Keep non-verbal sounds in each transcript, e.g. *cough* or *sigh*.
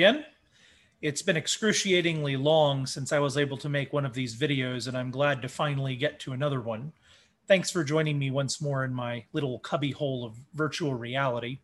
again. It's been excruciatingly long since I was able to make one of these videos, and I'm glad to finally get to another one. Thanks for joining me once more in my little cubbyhole of virtual reality.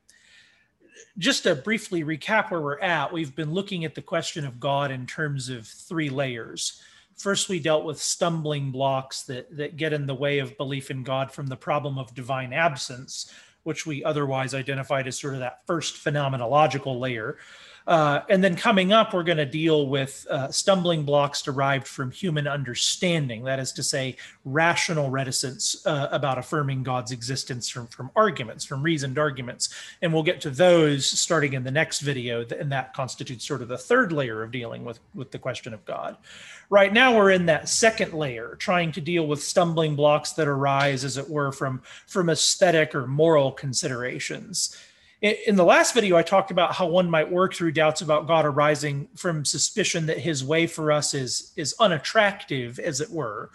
Just to briefly recap where we're at, we've been looking at the question of God in terms of three layers. First, we dealt with stumbling blocks that, that get in the way of belief in God from the problem of divine absence, which we otherwise identified as sort of that first phenomenological layer. Uh, and then coming up, we're going to deal with uh, stumbling blocks derived from human understanding. That is to say, rational reticence uh, about affirming God's existence from, from arguments, from reasoned arguments. And we'll get to those starting in the next video. And that constitutes sort of the third layer of dealing with, with the question of God. Right now, we're in that second layer, trying to deal with stumbling blocks that arise, as it were, from, from aesthetic or moral considerations in the last video, I talked about how one might work through doubts about God arising from suspicion that his way for us is, is unattractive, as it were.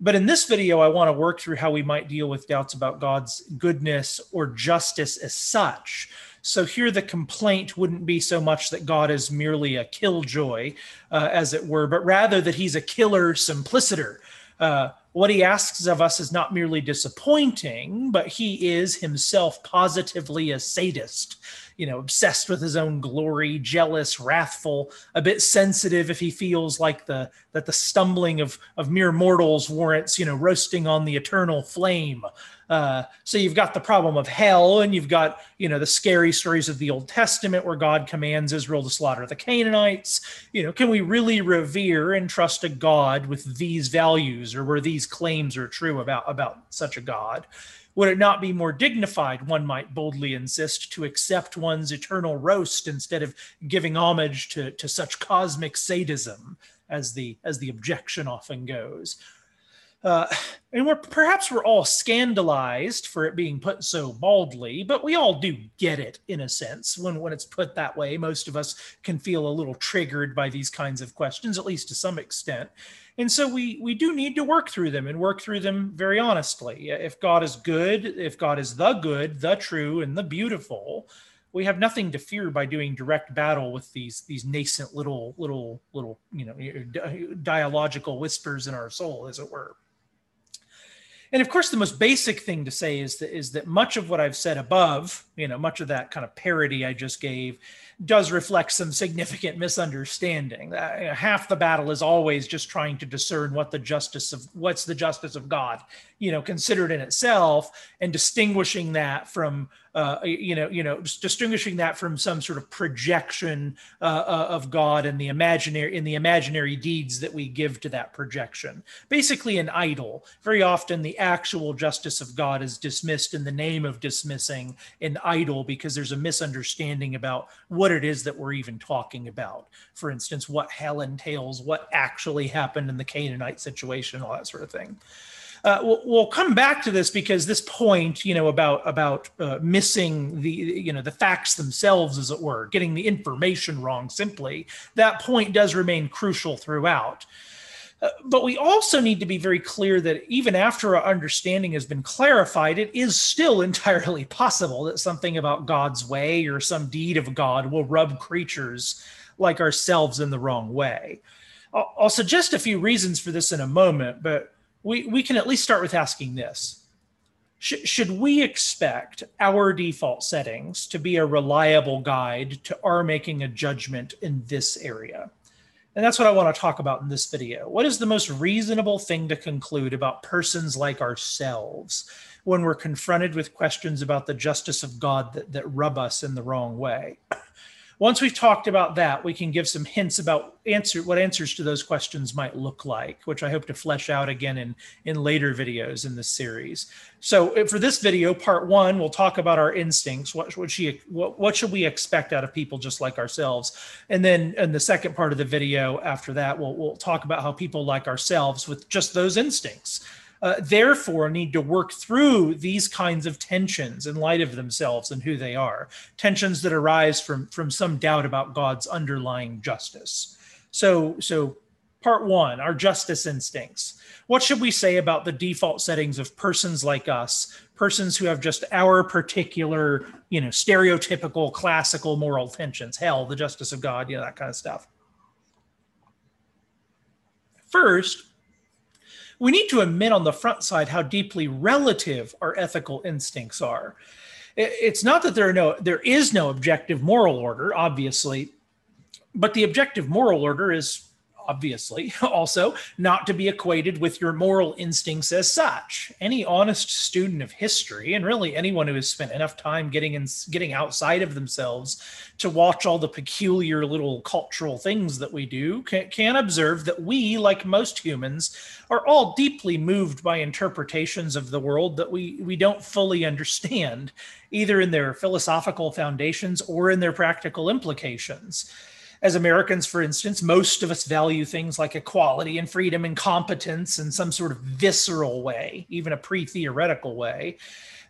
But in this video, I want to work through how we might deal with doubts about God's goodness or justice as such. So here, the complaint wouldn't be so much that God is merely a killjoy, uh, as it were, but rather that he's a killer simpliciter. Uh, what he asks of us is not merely disappointing, but he is himself positively a sadist, you know, obsessed with his own glory, jealous, wrathful, a bit sensitive if he feels like the that the stumbling of of mere mortals warrants, you know, roasting on the eternal flame. Uh, so you've got the problem of hell, and you've got you know the scary stories of the Old Testament where God commands Israel to slaughter the Canaanites. You know, can we really revere and trust a God with these values, or where these claims are true about about such a God? Would it not be more dignified, one might boldly insist, to accept one's eternal roast instead of giving homage to, to such cosmic sadism, as the as the objection often goes? Uh, and we're perhaps we're all scandalized for it being put so baldly, but we all do get it in a sense when when it's put that way. Most of us can feel a little triggered by these kinds of questions, at least to some extent. And so we we do need to work through them and work through them very honestly. If God is good, if God is the good, the true, and the beautiful, we have nothing to fear by doing direct battle with these these nascent little little little you know dialogical whispers in our soul, as it were. And of course, the most basic thing to say is that is that much of what I've said above, you know, much of that kind of parody I just gave, does reflect some significant misunderstanding. Uh, half the battle is always just trying to discern what the justice of what's the justice of God, you know, considered in itself, and distinguishing that from uh, you know, you know, distinguishing that from some sort of projection uh, uh, of God and the imaginary in the imaginary deeds that we give to that projection. Basically, an idol. Very often, the actual justice of God is dismissed in the name of dismissing an idol because there's a misunderstanding about what it is that we're even talking about. For instance, what hell entails, what actually happened in the Canaanite situation, all that sort of thing uh, we'll, we'll, come back to this because this point, you know, about about uh, missing the you know the facts themselves, as it were, getting the information wrong. Simply, that point does remain crucial throughout. Uh, but we also need to be very clear that even after our understanding has been clarified, it is still *laughs* entirely possible that something about God's way or some deed of God will rub creatures like ourselves in the wrong way. I'll, I'll suggest a few reasons for this in a moment, but we, we can at least start with asking this. Should we expect our default settings to be a reliable guide to our making a judgment in this area? And that's what I want to talk about in this video. What is the most reasonable thing to conclude about persons like ourselves when we're confronted with questions about the justice of God that, that rub us in the wrong way? Once we've talked about that, we can give some hints about answer what answers to those questions might look like, which I hope to flesh out again in, in later videos in this series. So uh, for this video, part one, we'll talk about our instincts. What, what, she, what, what should we expect out of people just like ourselves? And then in the second part of the video after that, we'll, we'll talk about how people like ourselves with just those instincts uh, therefore need to work through these kinds of tensions in light of themselves and who they are. Tensions that arise from from some doubt about god's underlying justice. So so part one our justice instincts. What should we say about the default settings of persons like us? Persons who have just our particular, you know, stereotypical classical moral tensions, hell, the justice of God, you know, that kind of stuff. First, we need to admit on the front side how deeply relative our ethical instincts are. It's not that there are no there is no objective moral order, obviously, but the objective moral order is obviously, *laughs* also not to be equated with your moral instincts as such. Any honest student of history, and really anyone who has spent enough time getting in, getting outside of themselves to watch all the peculiar little cultural things that we do, can, can observe that we, like most humans, are all deeply moved by interpretations of the world that we we don't fully *laughs* understand, either in their philosophical foundations or in their practical implications as Americans, for instance, most of us value things like equality and freedom and competence in some sort of visceral way, even a pre theoretical way.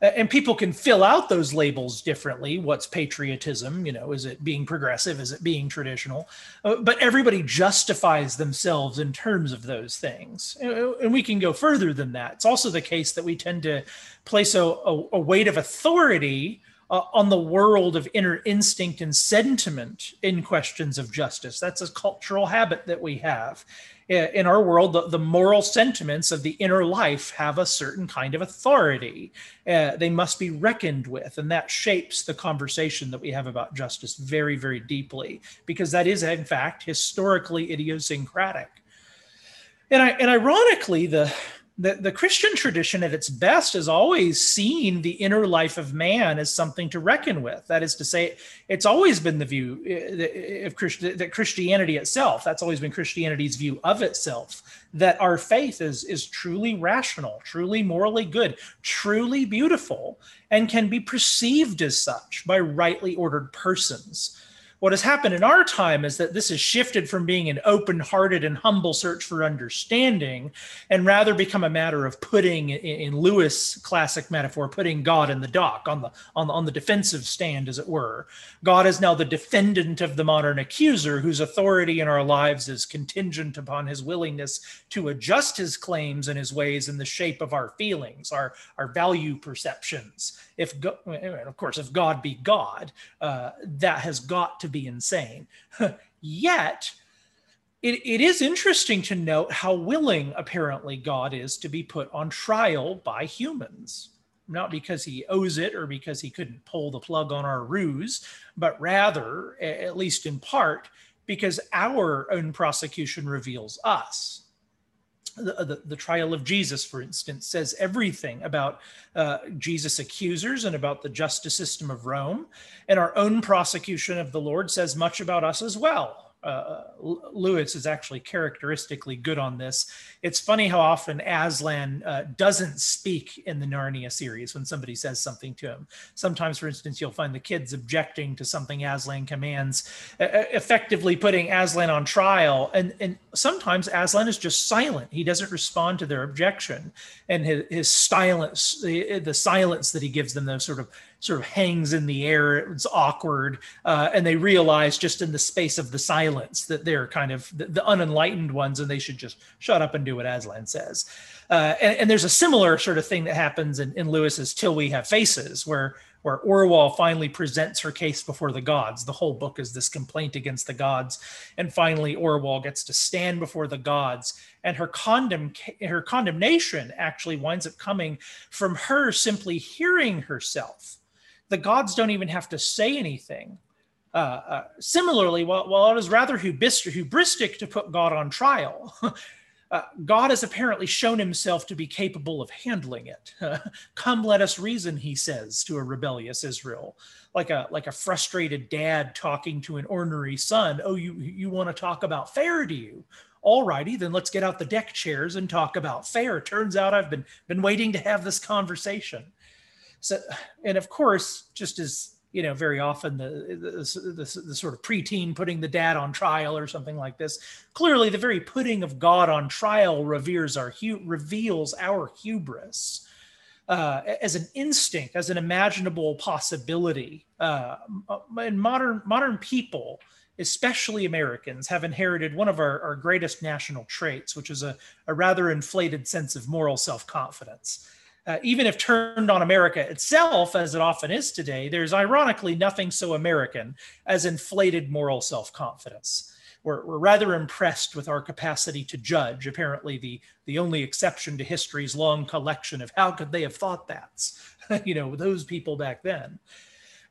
And people can fill out those labels differently. What's patriotism? You know, is it being progressive? Is it being traditional? Uh, but everybody justifies themselves in terms of those things. And we can go further than that. It's also the case that we tend to place a, a, a weight of authority uh, on the world of inner instinct and sentiment in questions of justice. That's a cultural habit that we have. In our world, the, the moral sentiments of the inner life have a certain kind of authority. Uh, they must be reckoned with, and that shapes the conversation that we have about justice very, very deeply, because that is, in fact, historically idiosyncratic. And, I, and ironically, the the, the Christian tradition at its best has always seen the inner life of man as something to reckon with. That is to say, it's always been the view eh, of Christ, that Christianity itself, that's always been Christianity's view of itself, that our faith is, is truly rational, truly morally good, truly beautiful, and can be perceived as such by rightly ordered persons what has happened in our time is that this has shifted from being an open hearted and humble search for understanding and rather become a matter of putting, in Lewis' classic metaphor, putting God in the dock, on the, on the, on the defensive stand, as it were. God is now the defendant of the modern accuser whose authority in our lives is contingent upon his willingness to adjust his claims and his ways in the shape of our feelings, our, our value perceptions if God, of course if god be god uh, that has got to be insane. *laughs* Yet it, it is interesting to note how willing apparently god is to be put on trial by humans. Not because he owes it or because he couldn't pull the plug on our ruse but rather at least in part because our own prosecution reveals us the, the, trial of Jesus, for instance, says everything about uh, Jesus' accusers and about the justice system of Rome. And our own prosecution of the Lord says much about us as well uh, Lewis is actually characteristically good on this. It's funny how often Aslan uh, doesn't speak in the Narnia series when somebody says something to him. Sometimes, for instance, you'll find the kids objecting to something Aslan commands, uh, effectively putting Aslan on trial. And, and sometimes Aslan is just silent. He doesn't respond to their objection. And his, his silence, the, the silence that he gives them, those sort of sort of hangs in the air. It's awkward. Uh, and they realize just in the space of the silence that they're kind of the, the unenlightened ones and they should just shut up and do what Aslan says. Uh, and, and, there's a similar sort of thing that happens in, in Lewis's Till We Have Faces, where where Orual finally presents her case before the gods. The whole book is this complaint against the gods. And finally, Orual gets to stand before the gods. And her, condemn, her condemnation actually winds up coming from her simply hearing herself the gods don't even have to say anything. Uh, uh, similarly, while, while it is rather hubristic to put God on trial, *laughs* uh, God has apparently shown himself to be capable of handling it. *laughs* Come, let us reason, he says to a rebellious Israel, like a like a frustrated dad talking to an ornery son. Oh, you you want to talk about fair, do you? All righty, then let's get out the deck chairs and talk about fair. Turns out I've been been waiting to have this conversation. So, and of course, just as you know, very often the, the, the, the, sort of preteen putting the dad on trial or something like this. Clearly, the very putting of God on trial reveres our reveals our hubris uh, as an instinct, as an imaginable possibility. Uh, and modern modern people, especially Americans, have inherited one of our, our greatest national traits, which is a, a rather inflated sense of moral self confidence Uh, even if turned on America itself, as it often is today, there's ironically nothing so American as inflated moral self confidence. We're, we're, rather impressed with our capacity to judge, apparently, the, the only exception to history's long collection of how could they have thought that? *laughs* you know, those people back then.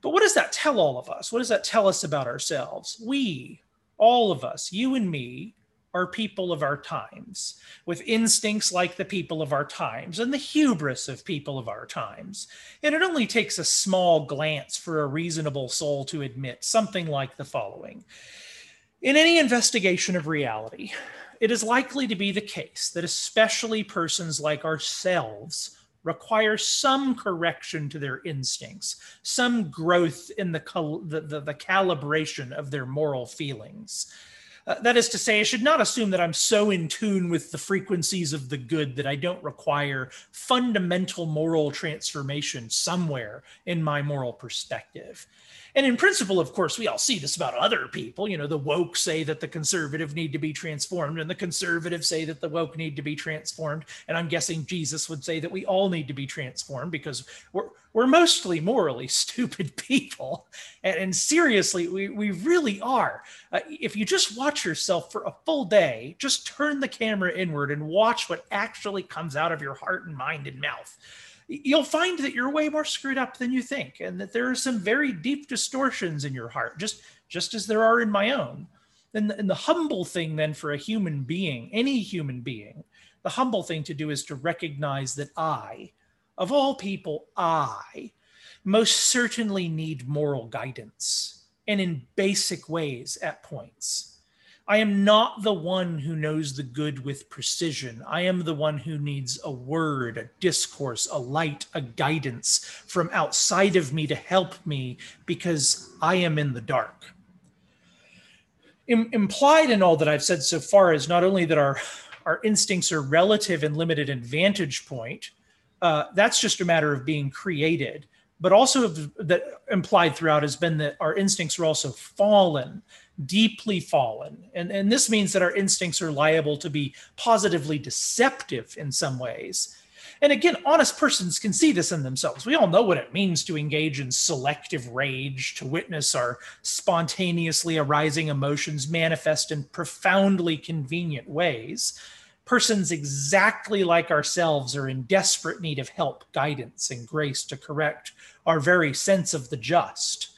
But what does that tell all of us? What does that tell us about ourselves? We, all of us, you and me, are people of our times, with instincts like the people of our times and the hubris of people of our times. And it only takes a small glance for a reasonable soul to admit something like the following In any investigation of reality, it is likely to be the case that especially persons like ourselves require some correction to their instincts, some growth in the, the, the, the calibration of their moral feelings. Uh, that is to say, I should not assume that I'm so in tune with the frequencies of the good that I don't require fundamental moral transformation somewhere in my moral perspective. And in principle, of course, we all see this about other people. You know, the woke say that the conservative need to be transformed, and the conservatives say that the woke need to be transformed. And I'm guessing Jesus would say that we all need to be transformed because we're we're mostly morally *laughs* stupid people. And, and seriously, we, we really are. Uh, if you just watch yourself for a full day, just turn the camera inward and watch what actually comes out of your heart and mind and mouth you'll find that you're way more screwed up than you think and that there are some very deep distortions in your heart just just as there are in my own. And and the humble thing then for a human being any human being the humble thing to do is to recognize that i of all people i most certainly need moral guidance and in basic ways at points I am not the one who knows the good with precision. I am the one who needs a word, a discourse, a light, a guidance from outside of me to help me because I am in the dark. Im- implied in all that I've said so far is not only that our, our instincts are relative and limited in vantage point, uh, that's just a matter of being created but also that implied throughout has been that our instincts are also fallen deeply fallen. And, and this means that our instincts are liable to be positively deceptive in some ways. And again, honest persons can see this in themselves. We all know what it means to engage in selective rage, to witness our spontaneously arising emotions manifest in profoundly convenient ways. Persons exactly like ourselves are in desperate need of help, guidance, and grace to correct our very sense of the just.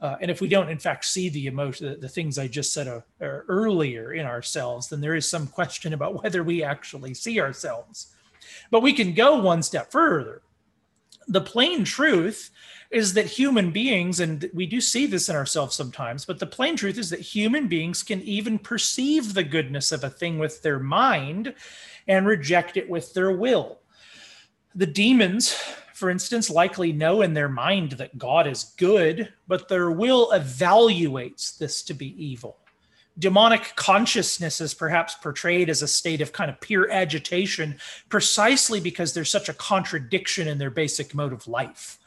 Uh, and if we don't, in fact, see the emotion, the, the things I just said uh, uh, earlier in ourselves, then there is some question about *laughs* whether we actually see ourselves. But we can go one step further. The plain truth is that human beings, and we do see this in ourselves sometimes, but the plain truth is that human beings can even perceive the goodness of a thing with their mind and reject it with their will. The demons for instance, likely know in their mind that God is good, but their will evaluates this to be evil. Demonic consciousness is perhaps portrayed as a state of kind of pure agitation precisely because there's such a contradiction in their basic mode of life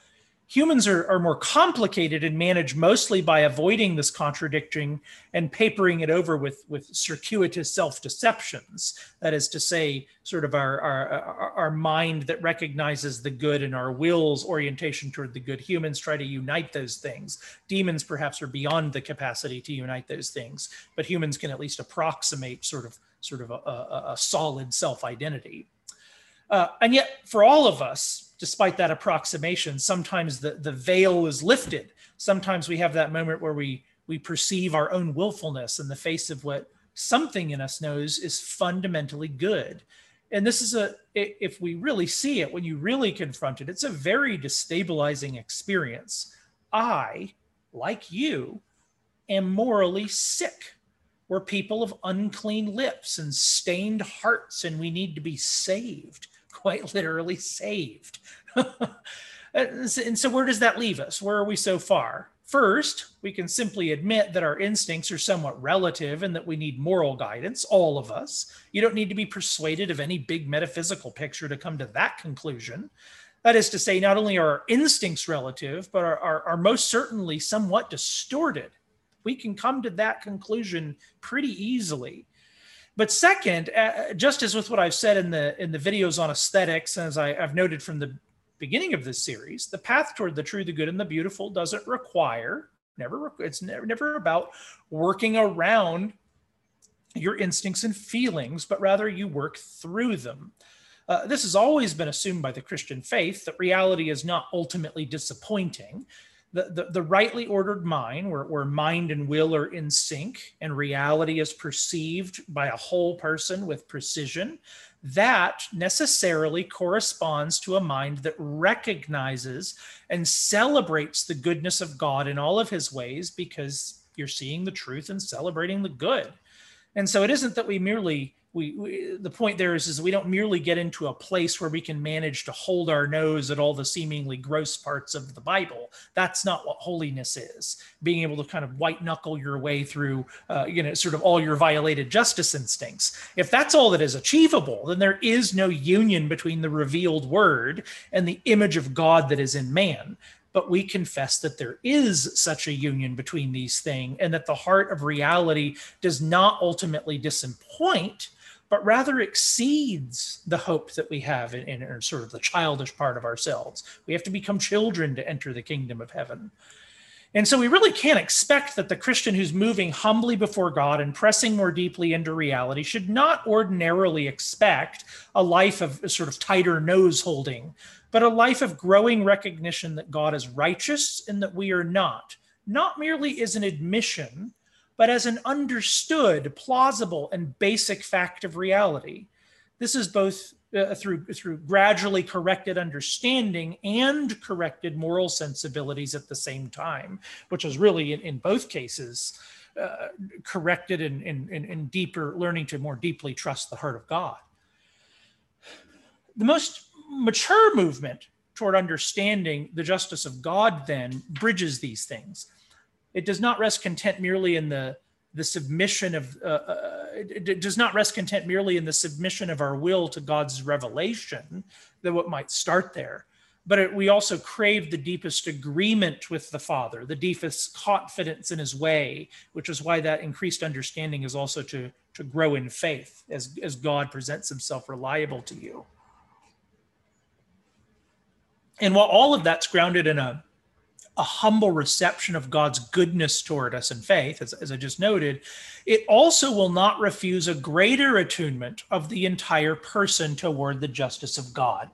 humans are, are more complicated and managed mostly by avoiding this contradicting and papering it over with, with circuitous self-deceptions. That is to say, sort of our, our, our mind that recognizes the good and our will's orientation toward the good. Humans try to unite those things. Demons perhaps are beyond the capacity to unite those things, but humans can at least approximate sort of sort of a, a, a solid self-identity. Uh, and yet, for all of us, despite that approximation, sometimes the, the veil is lifted. Sometimes we have that moment where we we perceive our own willfulness in the face of what something in us knows is fundamentally good. And this is a if we really see it, when you really confront it, it's a very destabilizing experience. I, like you, am morally sick. We're people of unclean lips and stained hearts, and we need to be saved quite *laughs* literally saved. *laughs* Uh, and so, where does that leave us? Where are we so far? First, we can simply admit that our instincts are somewhat relative and that we need moral guidance, all of us. You don't need to be persuaded of any big metaphysical picture to come to that conclusion. That is to say, not only are our instincts relative, but are, are, are most certainly somewhat distorted. We can come to that conclusion pretty easily But second, uh, just as with what I've said in the in the videos on aesthetics, as I, I've noted from the beginning of this series, the path toward the true, the good, and the beautiful doesn't require never it's never, never about working around your instincts and feelings, but rather you work through them. Uh, this has always been assumed by the Christian faith that reality is not ultimately disappointing. The, the, the, rightly ordered mind, where, where mind and will are in sync and reality is perceived by a whole person with precision, that necessarily corresponds to a mind that recognizes and celebrates the goodness of God in all of his ways because you're seeing the truth and celebrating the good. And so it isn't that we merely we, we, the point there is is we don't merely get into a place where we can manage to hold our nose at all the seemingly gross parts of the bible. That's not what holiness is. Being able to kind of white knuckle your way through uh, you know sort of all your violated justice instincts. If that's all that is achievable then there is no union between the revealed word and the image of god that is in man. But we confess that there is such a union between these things and that the heart of reality does not ultimately disappoint but rather exceeds the hope that we have in, in, sort of the childish part of ourselves. We have to become children to enter the kingdom of heaven. And so we really can't expect that the Christian who's moving humbly before God and pressing more deeply into reality should not ordinarily expect a life of sort of tighter nose holding, but a life of growing recognition that God is righteous and that we are not. Not merely is an admission but as an understood, plausible, and basic fact of reality. This is both uh, through, through gradually corrected understanding and corrected moral sensibilities at the same time, which is really in, in both cases uh, corrected in, in, in deeper learning to more deeply trust the heart of God. The most mature movement toward understanding the justice of God then bridges these things it does not rest content merely in the the submission of uh, uh, it does not rest content merely in the submission of our will to God's revelation, that what might start there, but it, we also crave the deepest agreement with the Father, the deepest confidence in His way, which is why that increased understanding is also to to grow in faith as as God presents Himself reliable to you. And while all of that's grounded in a a humble reception of God's goodness toward us in faith, as, as I just noted, it also will not refuse a greater attunement of the entire person toward the justice of God.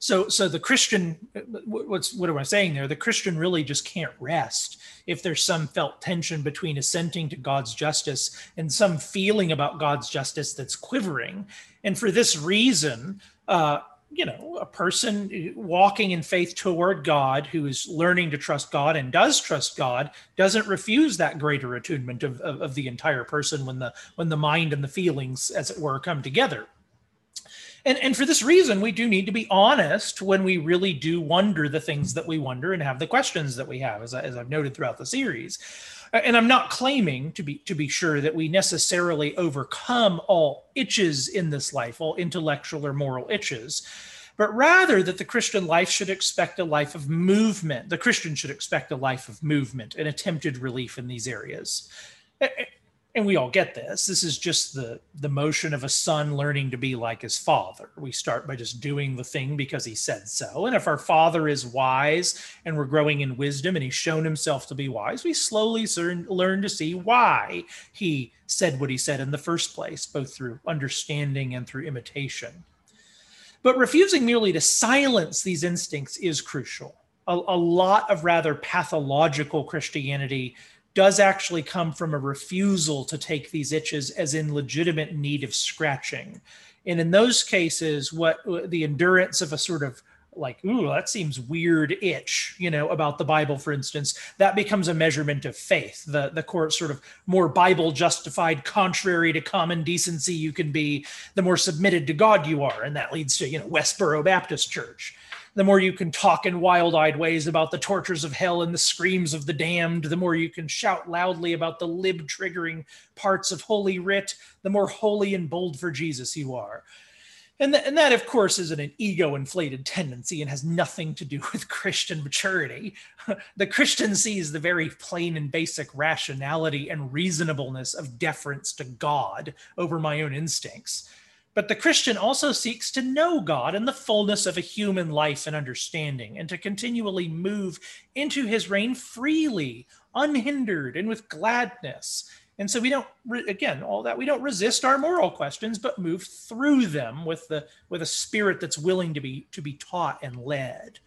So, so the Christian, what's what am I saying there? The Christian really just can't rest if there's some felt tension between assenting to God's justice and some feeling about God's justice that's quivering. And for this reason, uh, you know, a person walking in faith toward God who is learning to trust God and does trust God doesn't refuse that greater attunement of, of, of, the entire person when the when the mind and the feelings, as it were, come together. And, and for this reason, we do need to be honest when we really do wonder the things that we wonder and have the questions that we have, as, I, as I've noted throughout the series Uh, and I'm not claiming to be to be sure that we necessarily overcome all itches in this life, all intellectual or moral itches, but rather that the Christian life should expect a life of movement. The Christian should expect a life of movement and attempted relief in these areas and we all get this. This is just the the motion of a son learning to be like his father. We start by just doing the thing because he said so. And if our father is wise and we're growing in wisdom and he's shown himself to be wise we slowly learn to see why he said what he said in the first place both through understanding and through imitation. But refusing merely to silence these instincts is crucial. A, a lot of rather pathological christianity does actually come from a refusal to take these itches as in legitimate need of scratching. And in those cases, what the endurance of a sort of like, ooh, that seems weird itch, you know, about the Bible, for instance, that becomes a measurement of faith. The the court sort of more Bible justified, contrary to common decency you can be, the more submitted to God you are. And that leads to, you know, Westboro Baptist Church the more you can talk in wild eyed ways about the tortures of hell and the screams of the damned, the more you can shout loudly about the lib triggering parts of Holy Writ, the more holy and bold for Jesus you are. And, th- and that, of course, isn't an ego inflated tendency and has nothing to do *laughs* with Christian maturity. *laughs* the Christian sees the very plain and basic rationality and reasonableness of deference to God over my own instincts. But the Christian also seeks to know God in the fullness of a human life and understanding, and to continually move into his reign freely, unhindered, and with gladness. And so we don't, again, all that we don't resist our moral questions, but move through them with the with a spirit that's willing to be to be taught and led.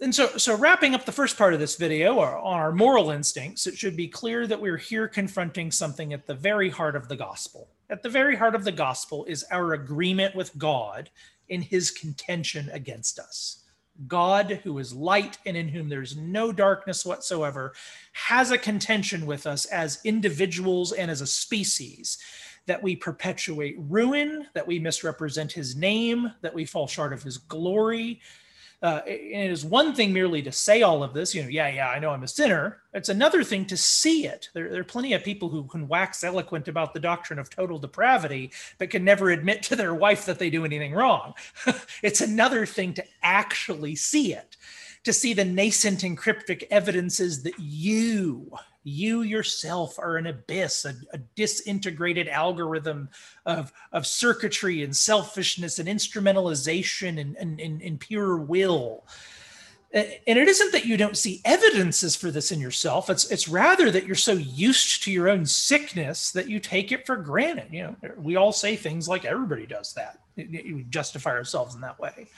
And so, so wrapping up the first part of this video on our moral instincts, it should be clear that we're here confronting something at the very heart of the gospel. At the very heart of the gospel is our agreement with God in his contention against us. God, who is light and in whom there's no darkness whatsoever, has a contention with us as individuals and as a species that we perpetuate ruin, that we misrepresent his name, that we fall short of his glory, uh, it is one thing merely to say all of this, you know, yeah, yeah, I know I'm a sinner. It's another thing to see it. There, there, are plenty of people who can wax eloquent about the doctrine of total depravity, but can never admit to their wife that they do anything wrong. *laughs* it's another thing to actually see it, to see the nascent and cryptic evidences that you, you yourself are an abyss, a, a, disintegrated algorithm of, of circuitry and selfishness and instrumentalization and, and, and, and pure will. And it isn't that you don't see evidences for this in yourself. It's it's rather that you're so used to your own sickness that you take it for granted. You know, we all say things like everybody does that. We justify ourselves in that way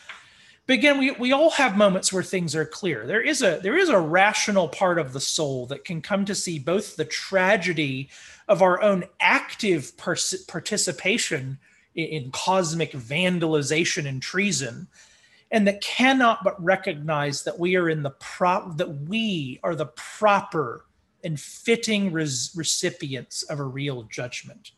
but again we, we all have moments where things are clear. There is a there is a rational part of the soul that can come to see both the tragedy of our own active participation in, in cosmic vandalization and treason and that cannot but recognize that we are in the prop that we are the proper and fitting res- recipients of a real judgment.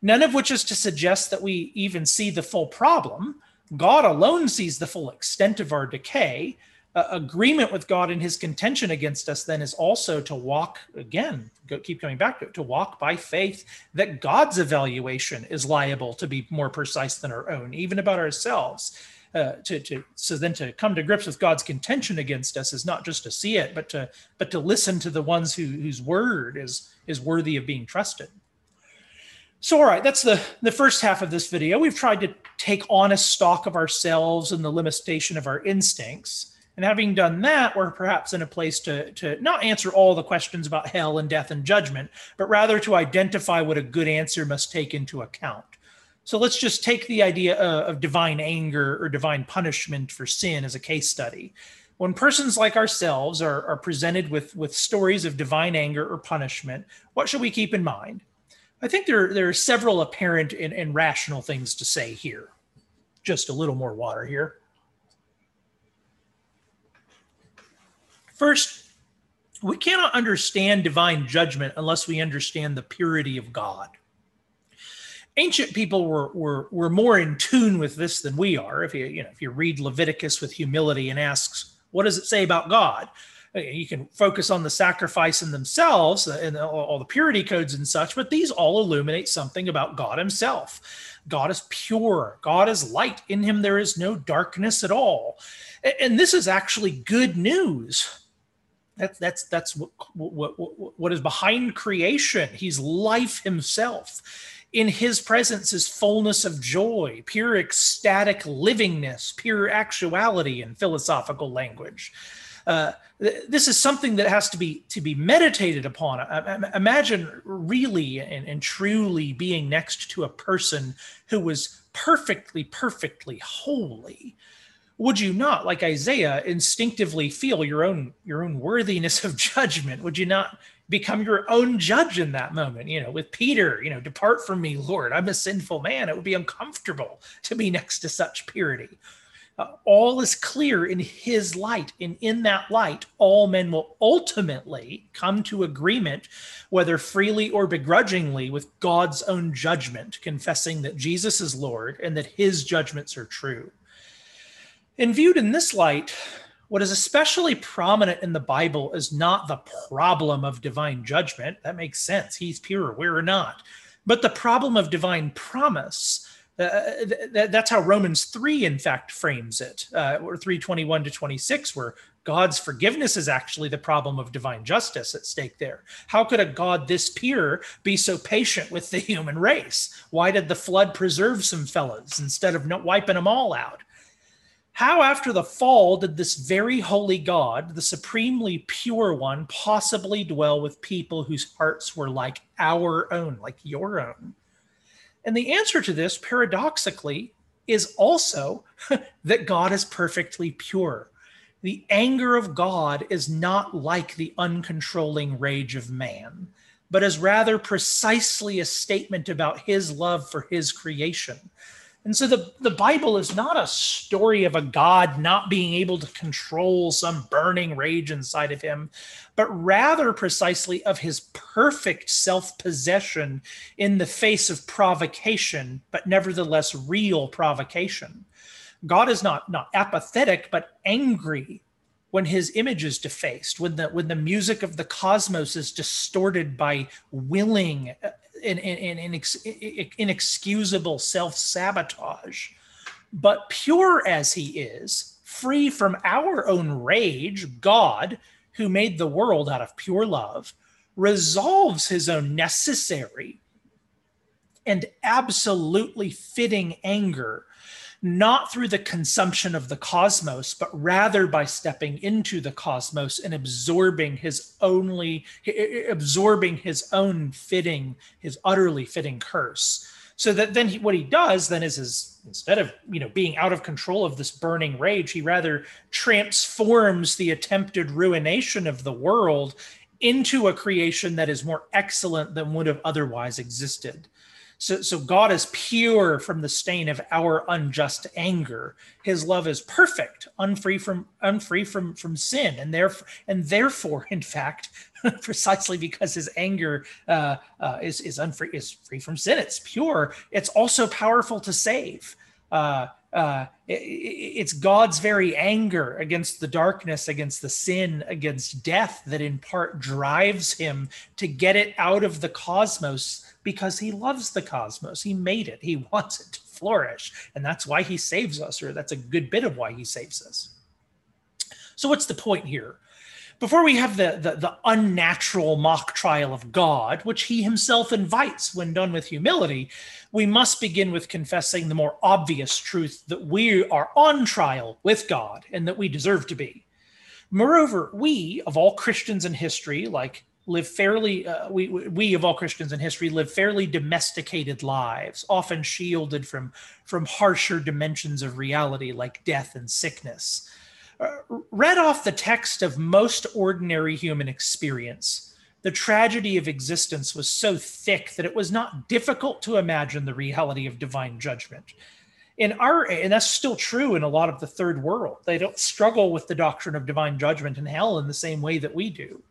None of which is to suggest that we even see the full problem God alone sees the full extent of our decay. Uh, agreement with God in his contention against us then is also to walk again, go, keep coming back to it, to walk by faith that God's evaluation is liable to be more precise than our own, even about ourselves. Uh, to, to so then to come to grips with God's contention against us is not just to see it, but to but to listen to the ones who, whose word is is worthy of being trusted. So, all right, that's the, the first half of this video. We've tried to take honest stock of ourselves and the limitation of our instincts. And having done that, we're perhaps in a place to, to not answer all the questions about hell and death and judgment, but rather to identify what a good answer must take into account. So let's just take the idea of, of divine anger or divine punishment for sin as a case study. When persons like ourselves are, are presented with, with stories of divine anger or punishment, what should we keep in mind? I think there, there are several apparent and, and rational things to say here. Just a little more water here. First, we cannot understand divine judgment unless we understand the purity of God. Ancient people were, were, were more in tune with this than we are. If you, you know, if you read Leviticus with humility and asks, what does it say about God? You can focus on the sacrifice in themselves uh, and all the purity codes and such, but these all illuminate something about God Himself. God is pure, God is light. In Him, there is no darkness at all. And this is actually good news. That's that's that's what, what, what, what is behind creation. He's life himself. In his presence is fullness of joy, pure ecstatic livingness, pure actuality in philosophical language. Uh, this is something that has to be to be meditated upon. imagine really and, and truly being next to a person who was perfectly, perfectly holy. Would you not, like Isaiah, instinctively feel your own your own worthiness of judgment? Would you not become your own judge in that moment? You know, with Peter, you know, depart from me, Lord, I'm a sinful man. It would be uncomfortable to be next to such purity. Uh, all is clear in his light. And in that light, all men will ultimately come to agreement, whether freely or begrudgingly, with God's own judgment, confessing that Jesus is Lord and that his judgments are true. And viewed in this light, what is especially prominent in the Bible is not the problem of divine judgment. That makes sense. He's pure, we're not. But the problem of divine promise Uh, th- that's how Romans 3, in fact, frames it, uh, or 321 to 26, where God's forgiveness is actually the problem of divine justice at stake there. How could a God this pure be so patient with the *laughs* human race? Why did the flood preserve some fellas instead of wiping them all out? How, after the fall, did this very holy God, the supremely pure one, possibly dwell with people whose hearts were like our own, like your own? And the answer to this, paradoxically, is also *laughs* that God is perfectly pure. The anger of God is not like the uncontrolling rage of man, but is rather precisely a statement about his love for his creation and so the, the Bible is not a story of a God not being able to control some burning rage inside of him, but rather precisely of his perfect self possession in the face of provocation, but nevertheless real provocation. God is not, not apathetic, but angry when his image is defaced, when the when the music of the cosmos is distorted by willing in, in, in, in inexcusable self sabotage. But pure as he is, free from our own rage, God, who made the world out of pure love, resolves his own necessary and absolutely fitting anger not through the consumption of the cosmos, but rather by stepping into the cosmos and absorbing his only absorbing his own fitting, his utterly fitting curse. So that then he, what he does then is instead of you know being out of control of this burning rage, he rather transforms the attempted ruination of the world into a creation that is more excellent than would have otherwise existed. So, so God is pure from the stain of our unjust anger. His love is perfect, unfree from unfree from from sin, and therefore and therefore, in fact, *laughs* precisely because his anger uh, uh, is is unfree is free from sin. It's pure. It's also powerful to save. Uh, uh, it, it's God's very anger against the darkness, against the sin, against death that in part drives him to get it out of the cosmos because he loves the cosmos. He made it, he *laughs* wants it to flourish. And that's why he saves us, or that's a good bit of why he saves us. So, what's the point here? Before we have the, the, the unnatural mock trial of God, which he himself invites when done with humility, we must begin with confessing the more obvious truth that we are on trial with God and that we deserve to be. Moreover, we, of all Christians in history, like live fairly uh, we we of all christians in history live fairly domesticated lives often shielded from from harsher dimensions of reality like death and sickness. Uh, read off the text of most ordinary human experience the tragedy of existence was so thick that it was not difficult to imagine the reality of divine judgment. In our and that's still true in a lot of the third world. They don't struggle with the doctrine of divine judgment and hell in the same way that we do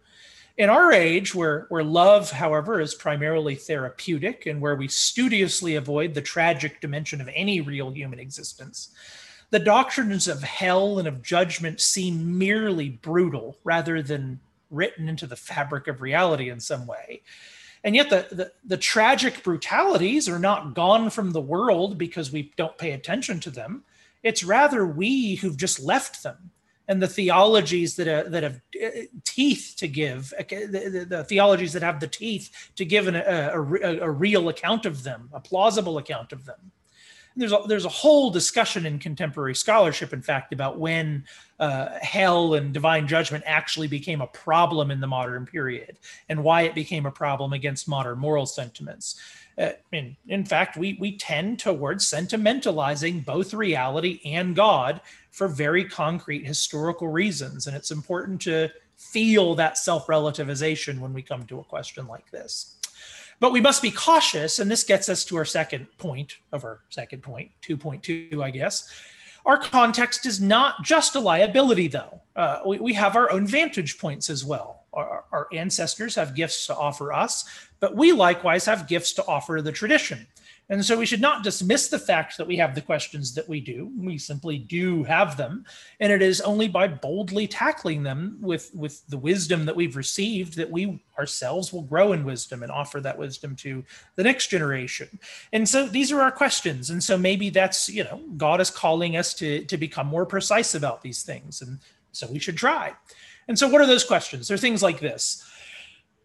in our age, where, where love, however, is primarily therapeutic and where we studiously avoid the tragic dimension of any real human existence, the doctrines of hell and of judgment seem merely brutal rather than written into the fabric of reality in some way. And yet, the, the, the tragic brutalities are not gone from the world because we don't pay attention to them. It's rather we who've just left them and the theologies that, uh, that have uh, teeth to give, uh, the, the, the, theologies that have the teeth to give an, a, a, a, real account of them, a plausible account of them. And there's a, there's a whole discussion in contemporary scholarship, in fact, about when uh, hell and divine judgment actually became a problem in the modern period and why it became a problem against modern moral sentiments. Uh, in, in fact, we, we tend towards sentimentalizing both reality and God for very concrete historical reasons. And it's important to feel that self relativization when we come to a question like this. But we must be cautious, and this gets us to our second point of our second point, 2.2, I guess. Our context is not just a liability, though. Uh, we, we have our own vantage points as well. Our, our ancestors have gifts to offer us, but we likewise have gifts to offer the tradition. And so we should not dismiss the fact that we have the questions that we do. We simply do have them. And it is only by boldly tackling them with, with the wisdom that we've received that we ourselves will grow in wisdom and offer that wisdom to the next generation. And so these are our questions. And so maybe that's, you know, God is calling us to, to become more precise about these things. And so we should try. And so what are those questions? They're things like this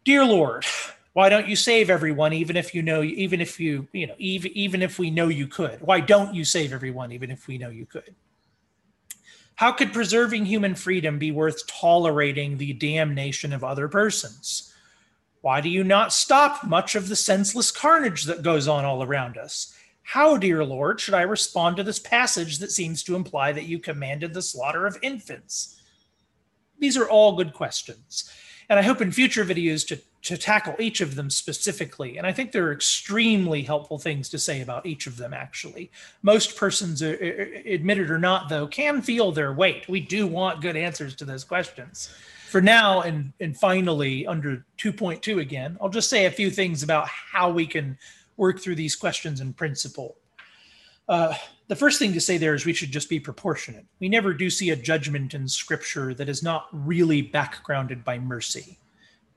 Dear Lord, why don't you save everyone even if you know even if you you know even even if we know you could? Why don't you save everyone even if we know you could? How could preserving human freedom be worth tolerating the damnation of other persons? Why do you not stop much of the senseless carnage that goes on all around us? How dear lord should i respond to this passage that seems to imply that you commanded the slaughter of infants? These are all good questions and i hope in future videos to to tackle each of them specifically. And I think there are extremely helpful things to say about each of them, actually. Most persons, admitted or not, though, can feel their weight. We do want good answers to those questions. For now, and, and finally, under 2.2 again, I'll just say a few things about how we can work through these questions in principle. Uh, the first thing to say there is we should just be proportionate. We never do see a judgment in scripture that is not really backgrounded by mercy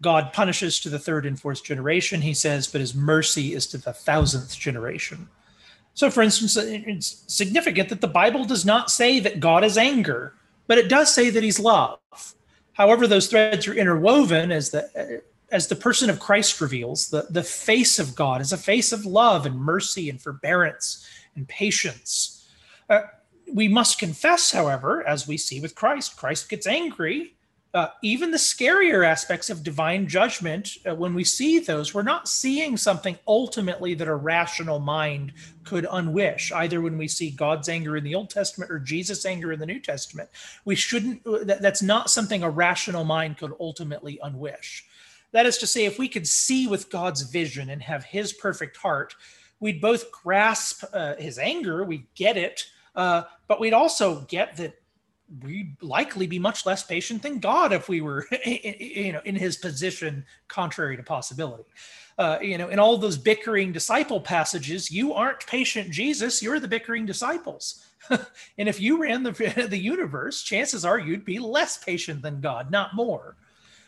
God punishes to the third and fourth generation, he says, but his mercy is to the thousandth generation. So, for instance, it's significant that the Bible does not say that God is anger, but it does say that he's love. However, those threads are interwoven as the as the person of Christ reveals, the, the face of God is a face of love and mercy and forbearance and patience. Uh, we must confess, however, as we see with Christ, Christ gets angry uh, even the scarier aspects of divine judgment, uh, when we see those, we're not seeing something ultimately that a rational mind could unwish, either when we see God's anger in the Old Testament or Jesus' anger in the New Testament. We shouldn't, uh, that, that's not something a rational mind could ultimately unwish. That is to say, if we could see with God's vision and have his perfect heart, we'd both grasp uh, his anger, we get it, uh, but we'd also get that we'd likely be much less patient than God if we were, *laughs* you know, in his position, contrary to possibility. Uh, you know, in all those bickering disciple passages, you aren't patient Jesus, you're the bickering disciples. *laughs* and if you ran the, *laughs* the universe, chances are you'd be less patient than God, not more.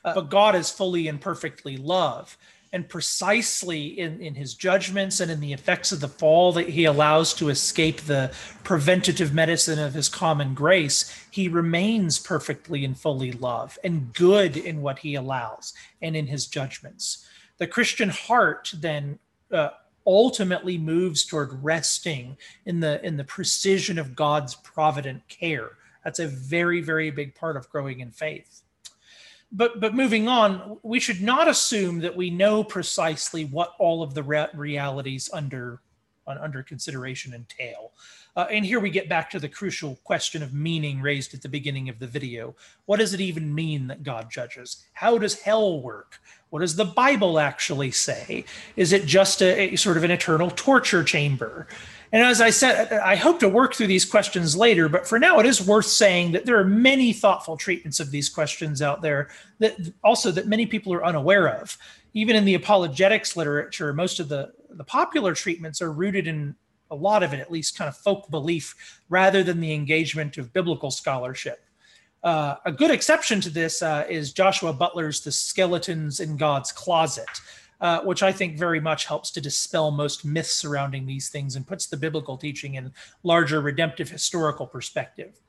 Uh, but God is fully and perfectly love and precisely in, in his judgments and in the effects of the fall that he allows to escape the preventative medicine of his common grace, he remains perfectly and fully love and good in what he allows and in his judgments. The Christian heart then uh, ultimately moves toward resting in the in the precision of God's provident care. That's a very very big part of growing in faith but but moving on, we should not assume that we know precisely what all of the re- realities under under consideration entail. Uh, and here we get back to the crucial question of meaning raised at the beginning of the video. What does it even mean that God judges? How does hell work? What does the Bible actually say? Is it just a, a sort of an eternal torture chamber? And as I said, I hope to work through these questions later, but for now, it is worth saying that there are many thoughtful treatments of these questions out there that also that many people are unaware of. Even in the apologetics literature, most of the, the popular treatments are rooted in a lot of it, at least kind of folk belief, rather than the engagement of biblical scholarship. Uh, a good exception to this uh, is Joshua Butler's The Skeletons in God's Closet, uh, which I think very much helps to dispel most myths surrounding these things and puts the biblical teaching in larger redemptive historical perspective.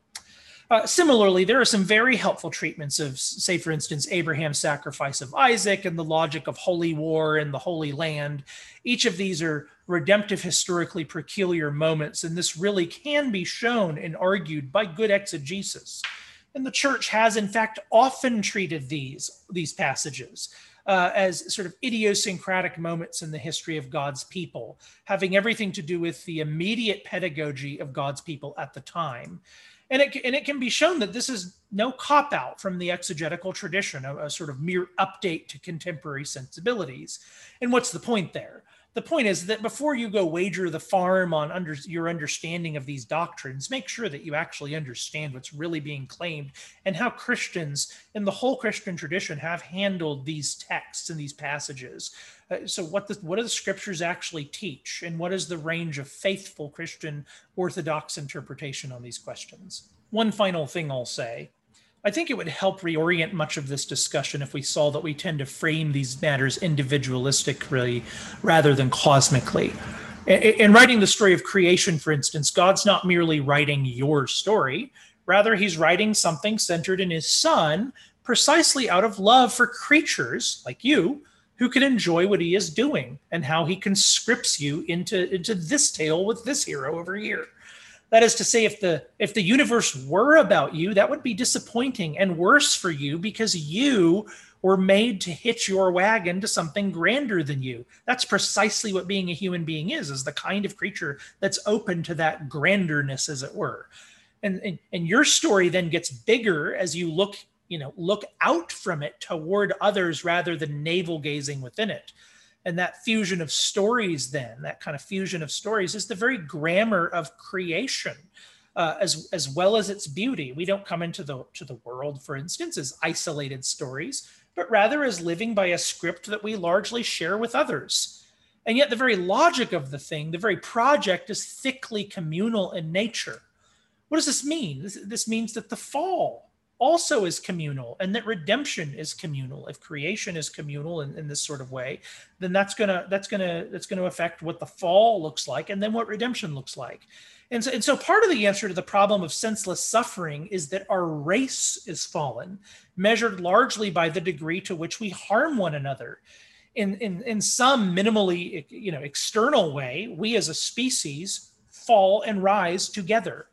Uh, similarly, there are some very helpful treatments of, say, for instance, Abraham's sacrifice of Isaac and the logic of holy war and the Holy Land. Each of these are redemptive, historically peculiar moments, and this really can be shown and argued by good exegesis. And the church has, in fact, often treated these, these passages uh, as sort of idiosyncratic moments in the history of God's people, having everything to do with the immediate pedagogy of God's people at the time. And it, and it can be shown that this is no cop out from the exegetical tradition, a, a sort of mere update to contemporary sensibilities. And what's the point there? The point is that before you go wager the farm on under your understanding of these doctrines, make sure that you actually understand what's really being claimed and how Christians in the whole Christian tradition have handled these texts and these passages. Uh, so, what the, what do the scriptures actually teach, and what is the range of faithful Christian Orthodox interpretation on these questions? One final thing I'll say I think it would help reorient much of this discussion if we saw that we tend to frame these matters individualistically rather than cosmically. In writing the story of creation, for instance, God's not merely writing your story, rather, he's writing something centered in his son precisely out of love for creatures like you who can enjoy what he is doing and how he conscripts you into, into this tale with this hero over here. That is to say, if the if the universe were about you, that would be disappointing and worse for you because you were made to hitch your wagon to something grander than you. That's precisely what being a human being is, is the kind of creature that's open to that granderness, as it were. And, and, and your story then gets bigger as you look, you know, look out from it toward others rather than navel gazing within it and that fusion of stories then that kind of fusion of stories is the very grammar of creation uh, as as well as its beauty. We don't come into the to the world for instance as isolated stories but rather as living by a script that we largely share with others. And yet the very logic of the thing the very project is thickly communal in nature. What does this mean? This, this means that the fall also is communal and that redemption is communal. If creation is communal in, in this sort of way then that's gonna that's gonna that's gonna affect what the fall looks like and then what redemption looks like. And so, and so part of the answer to the problem of senseless suffering is that our race is fallen measured largely by the degree to which we harm one another. In, in, in some minimally you know external way we as a species fall and rise together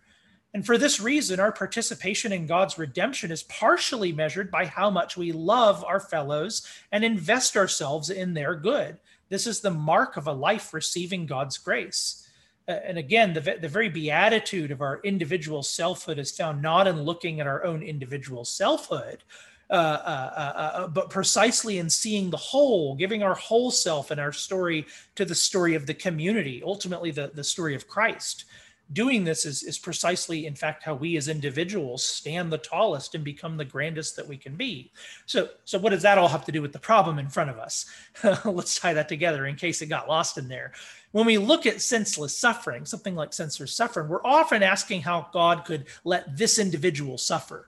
and for this reason, our participation in God's redemption is partially measured by how much we love our fellows and invest ourselves in their good. This is the mark of a life receiving God's grace. Uh, and again, the, the very beatitude of our individual selfhood is found not in looking at our own individual selfhood, uh, uh, uh, uh but precisely in seeing the whole, giving our whole self and our story to the story of the community, ultimately, the, the story of Christ doing this is, is precisely in fact how we as individuals stand the tallest and become the grandest that we can be. So so what does that all have to do with the problem in front of us? *laughs* Let's tie that together in case it got lost in there. When we look at senseless suffering something like senseless suffering we're often asking how god could let this individual suffer.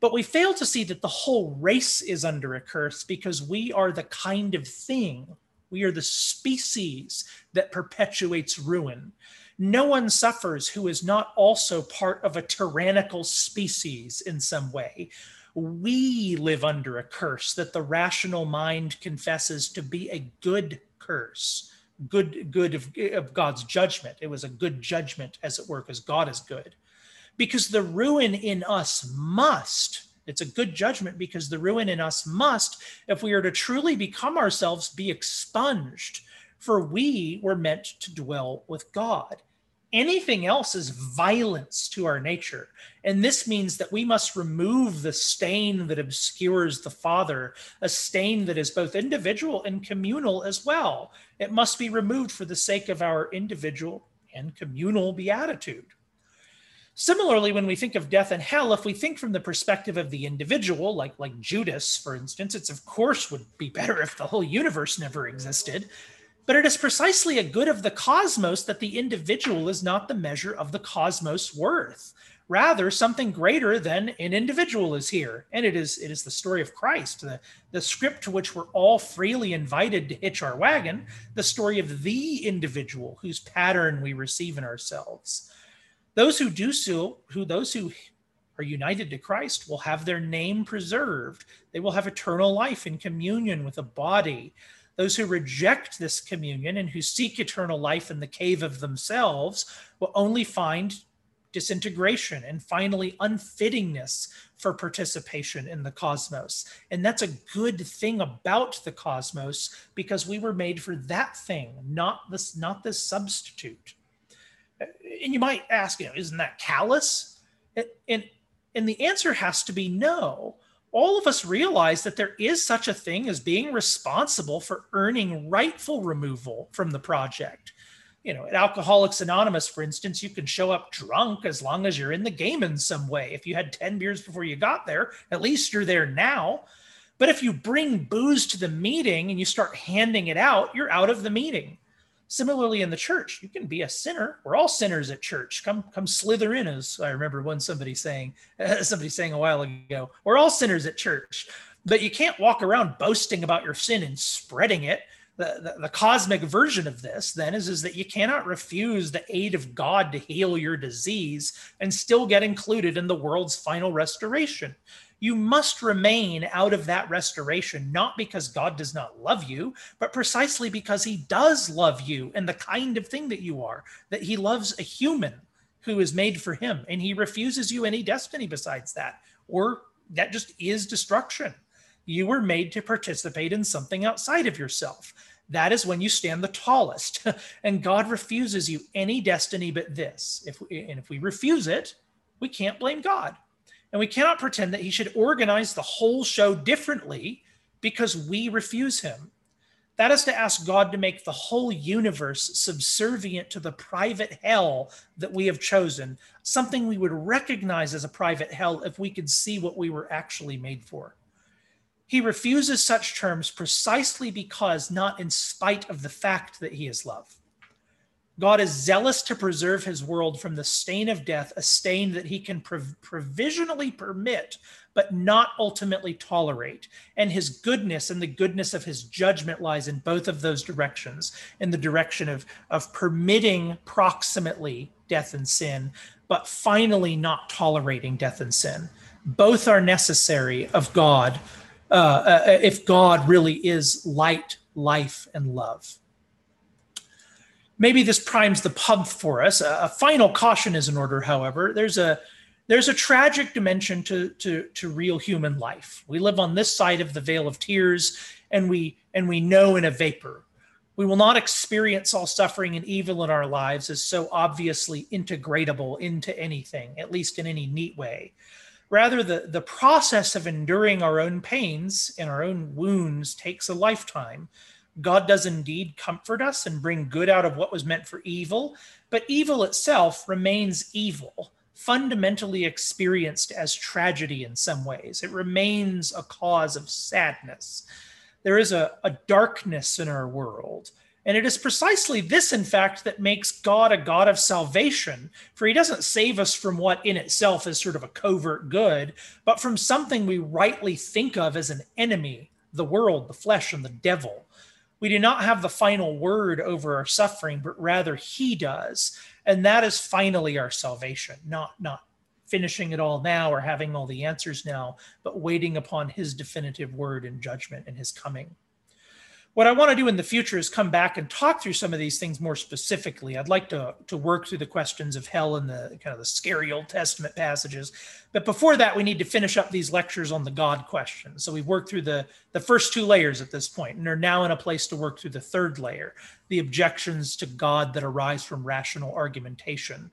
But we fail to see that the whole race is under a curse because we are the kind of thing we are the species that perpetuates ruin no one suffers who is not also part of a tyrannical species in some way. We live under a curse that the rational mind confesses to be a good curse, good, good of, of God's judgment. It was a good judgment, as it were, because God is good. Because the ruin in us must, it's a good judgment because the ruin in us must, if we are to truly become ourselves, be expunged. For we were meant to dwell with God. Anything else is violence to our nature. And this means that we must remove the stain that obscures the Father, a stain that is both individual and communal as well. It must be removed for the sake of our individual and communal beatitude. Similarly, when we think of death and hell, if we think from the perspective of the individual, like, like Judas, for instance, it's of course would be better if the whole universe never existed. But it is precisely a good of the cosmos that the individual is not the measure of the cosmos worth. Rather, something greater than an individual is here. And it is it is the story of Christ, the, the script to which we're all freely invited to hitch our wagon, the story of the individual whose pattern we receive in ourselves. Those who do so, who those who are united to Christ will have their name preserved. They will have eternal life in communion with a body those who reject this communion and who seek eternal life in the cave of themselves will only find disintegration and finally unfittingness for participation in the cosmos. And that's a good thing about the cosmos because we were made for that thing, not this, not this substitute. And you might ask, you know, isn't that callous? And, and the answer has to be no all of us realize that there is such a thing as being responsible for earning rightful removal from the project. You know, at Alcoholics Anonymous, for instance, you can show up drunk as long as you're in the game in some way. If you had 10 beers before you got there, at least you're there now. But if you bring booze to the meeting and you start handing it out, you're out of the meeting. Similarly, in the church, you can be a sinner. We're all sinners at church. Come, come slither in, as I remember one somebody saying, *laughs* somebody saying a while ago. We're all sinners at church, but you can't walk around boasting about your sin and spreading it. The, the, the, cosmic version of this then is, is that you cannot refuse the aid of God to heal your disease and still get included in the world's final restoration you must remain out of that restoration, not because God does not love you, but precisely because he does love you and the kind of thing that you are, that he loves a human who is made for him and he refuses you any destiny besides that, or that just is destruction. You were made to participate in something outside of yourself. That is when you stand the tallest. *laughs* and God refuses you any destiny but this. If we, and if we refuse it, we can't blame God. And we cannot pretend that he should organize the whole show differently because we refuse him. That is to ask God to make the whole universe subservient to the private hell that we have chosen, something we would recognize as a private hell if we could see what we were actually made for. He refuses such terms precisely because, not in spite of the fact that he is love. God is zealous to preserve his world from the stain of death, a stain that he can prov- provisionally permit, but not ultimately tolerate. And his goodness and the goodness of his judgment lies in both of those directions in the direction of, of permitting proximately death and sin, but finally not tolerating death and sin. Both are necessary of God uh, uh, if God really is light, life, and love maybe this primes the pump for us. A, a, final caution is in order, however. There's a there's a tragic dimension to, to, to real human life. We live on this side of the veil of tears, and we and we know in a vapor. We will not experience all suffering and evil in our lives as so obviously integratable into anything, at least in any neat way. Rather, the, the process of enduring our own pains and our own wounds takes a lifetime God does indeed comfort us and bring good out of what was meant for evil, but evil itself remains evil, fundamentally experienced as tragedy in some ways. It remains a cause of sadness. There is a, a darkness in our world. And it is precisely this, in fact, that makes God a God of salvation. For he doesn't save us from what in itself is sort of a covert good, but from something we rightly think of as an enemy the world, the flesh, and the devil. We do not have the final word over our suffering, but rather He does. And that is finally our salvation, not, not finishing it all now or having all the answers now, but waiting upon His definitive word and judgment and His coming what I want to do in the future is come back and talk through some of these things more specifically. I'd like to, to work through the questions of hell and the kind of the scary Old Testament passages. But before that, we need to finish up these lectures on the God question. So we've worked through the, the first two layers at this point, and are now in a place to work through the third layer, the objections to God that arise from rational argumentation.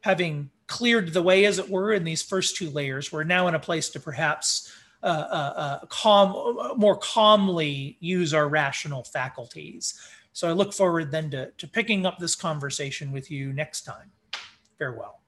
Having cleared the way, as it were, in these first two layers, we're now in a place to perhaps uh, uh, calm, more calmly use our rational faculties. So I look forward then to, to picking up this conversation with you next time. Farewell.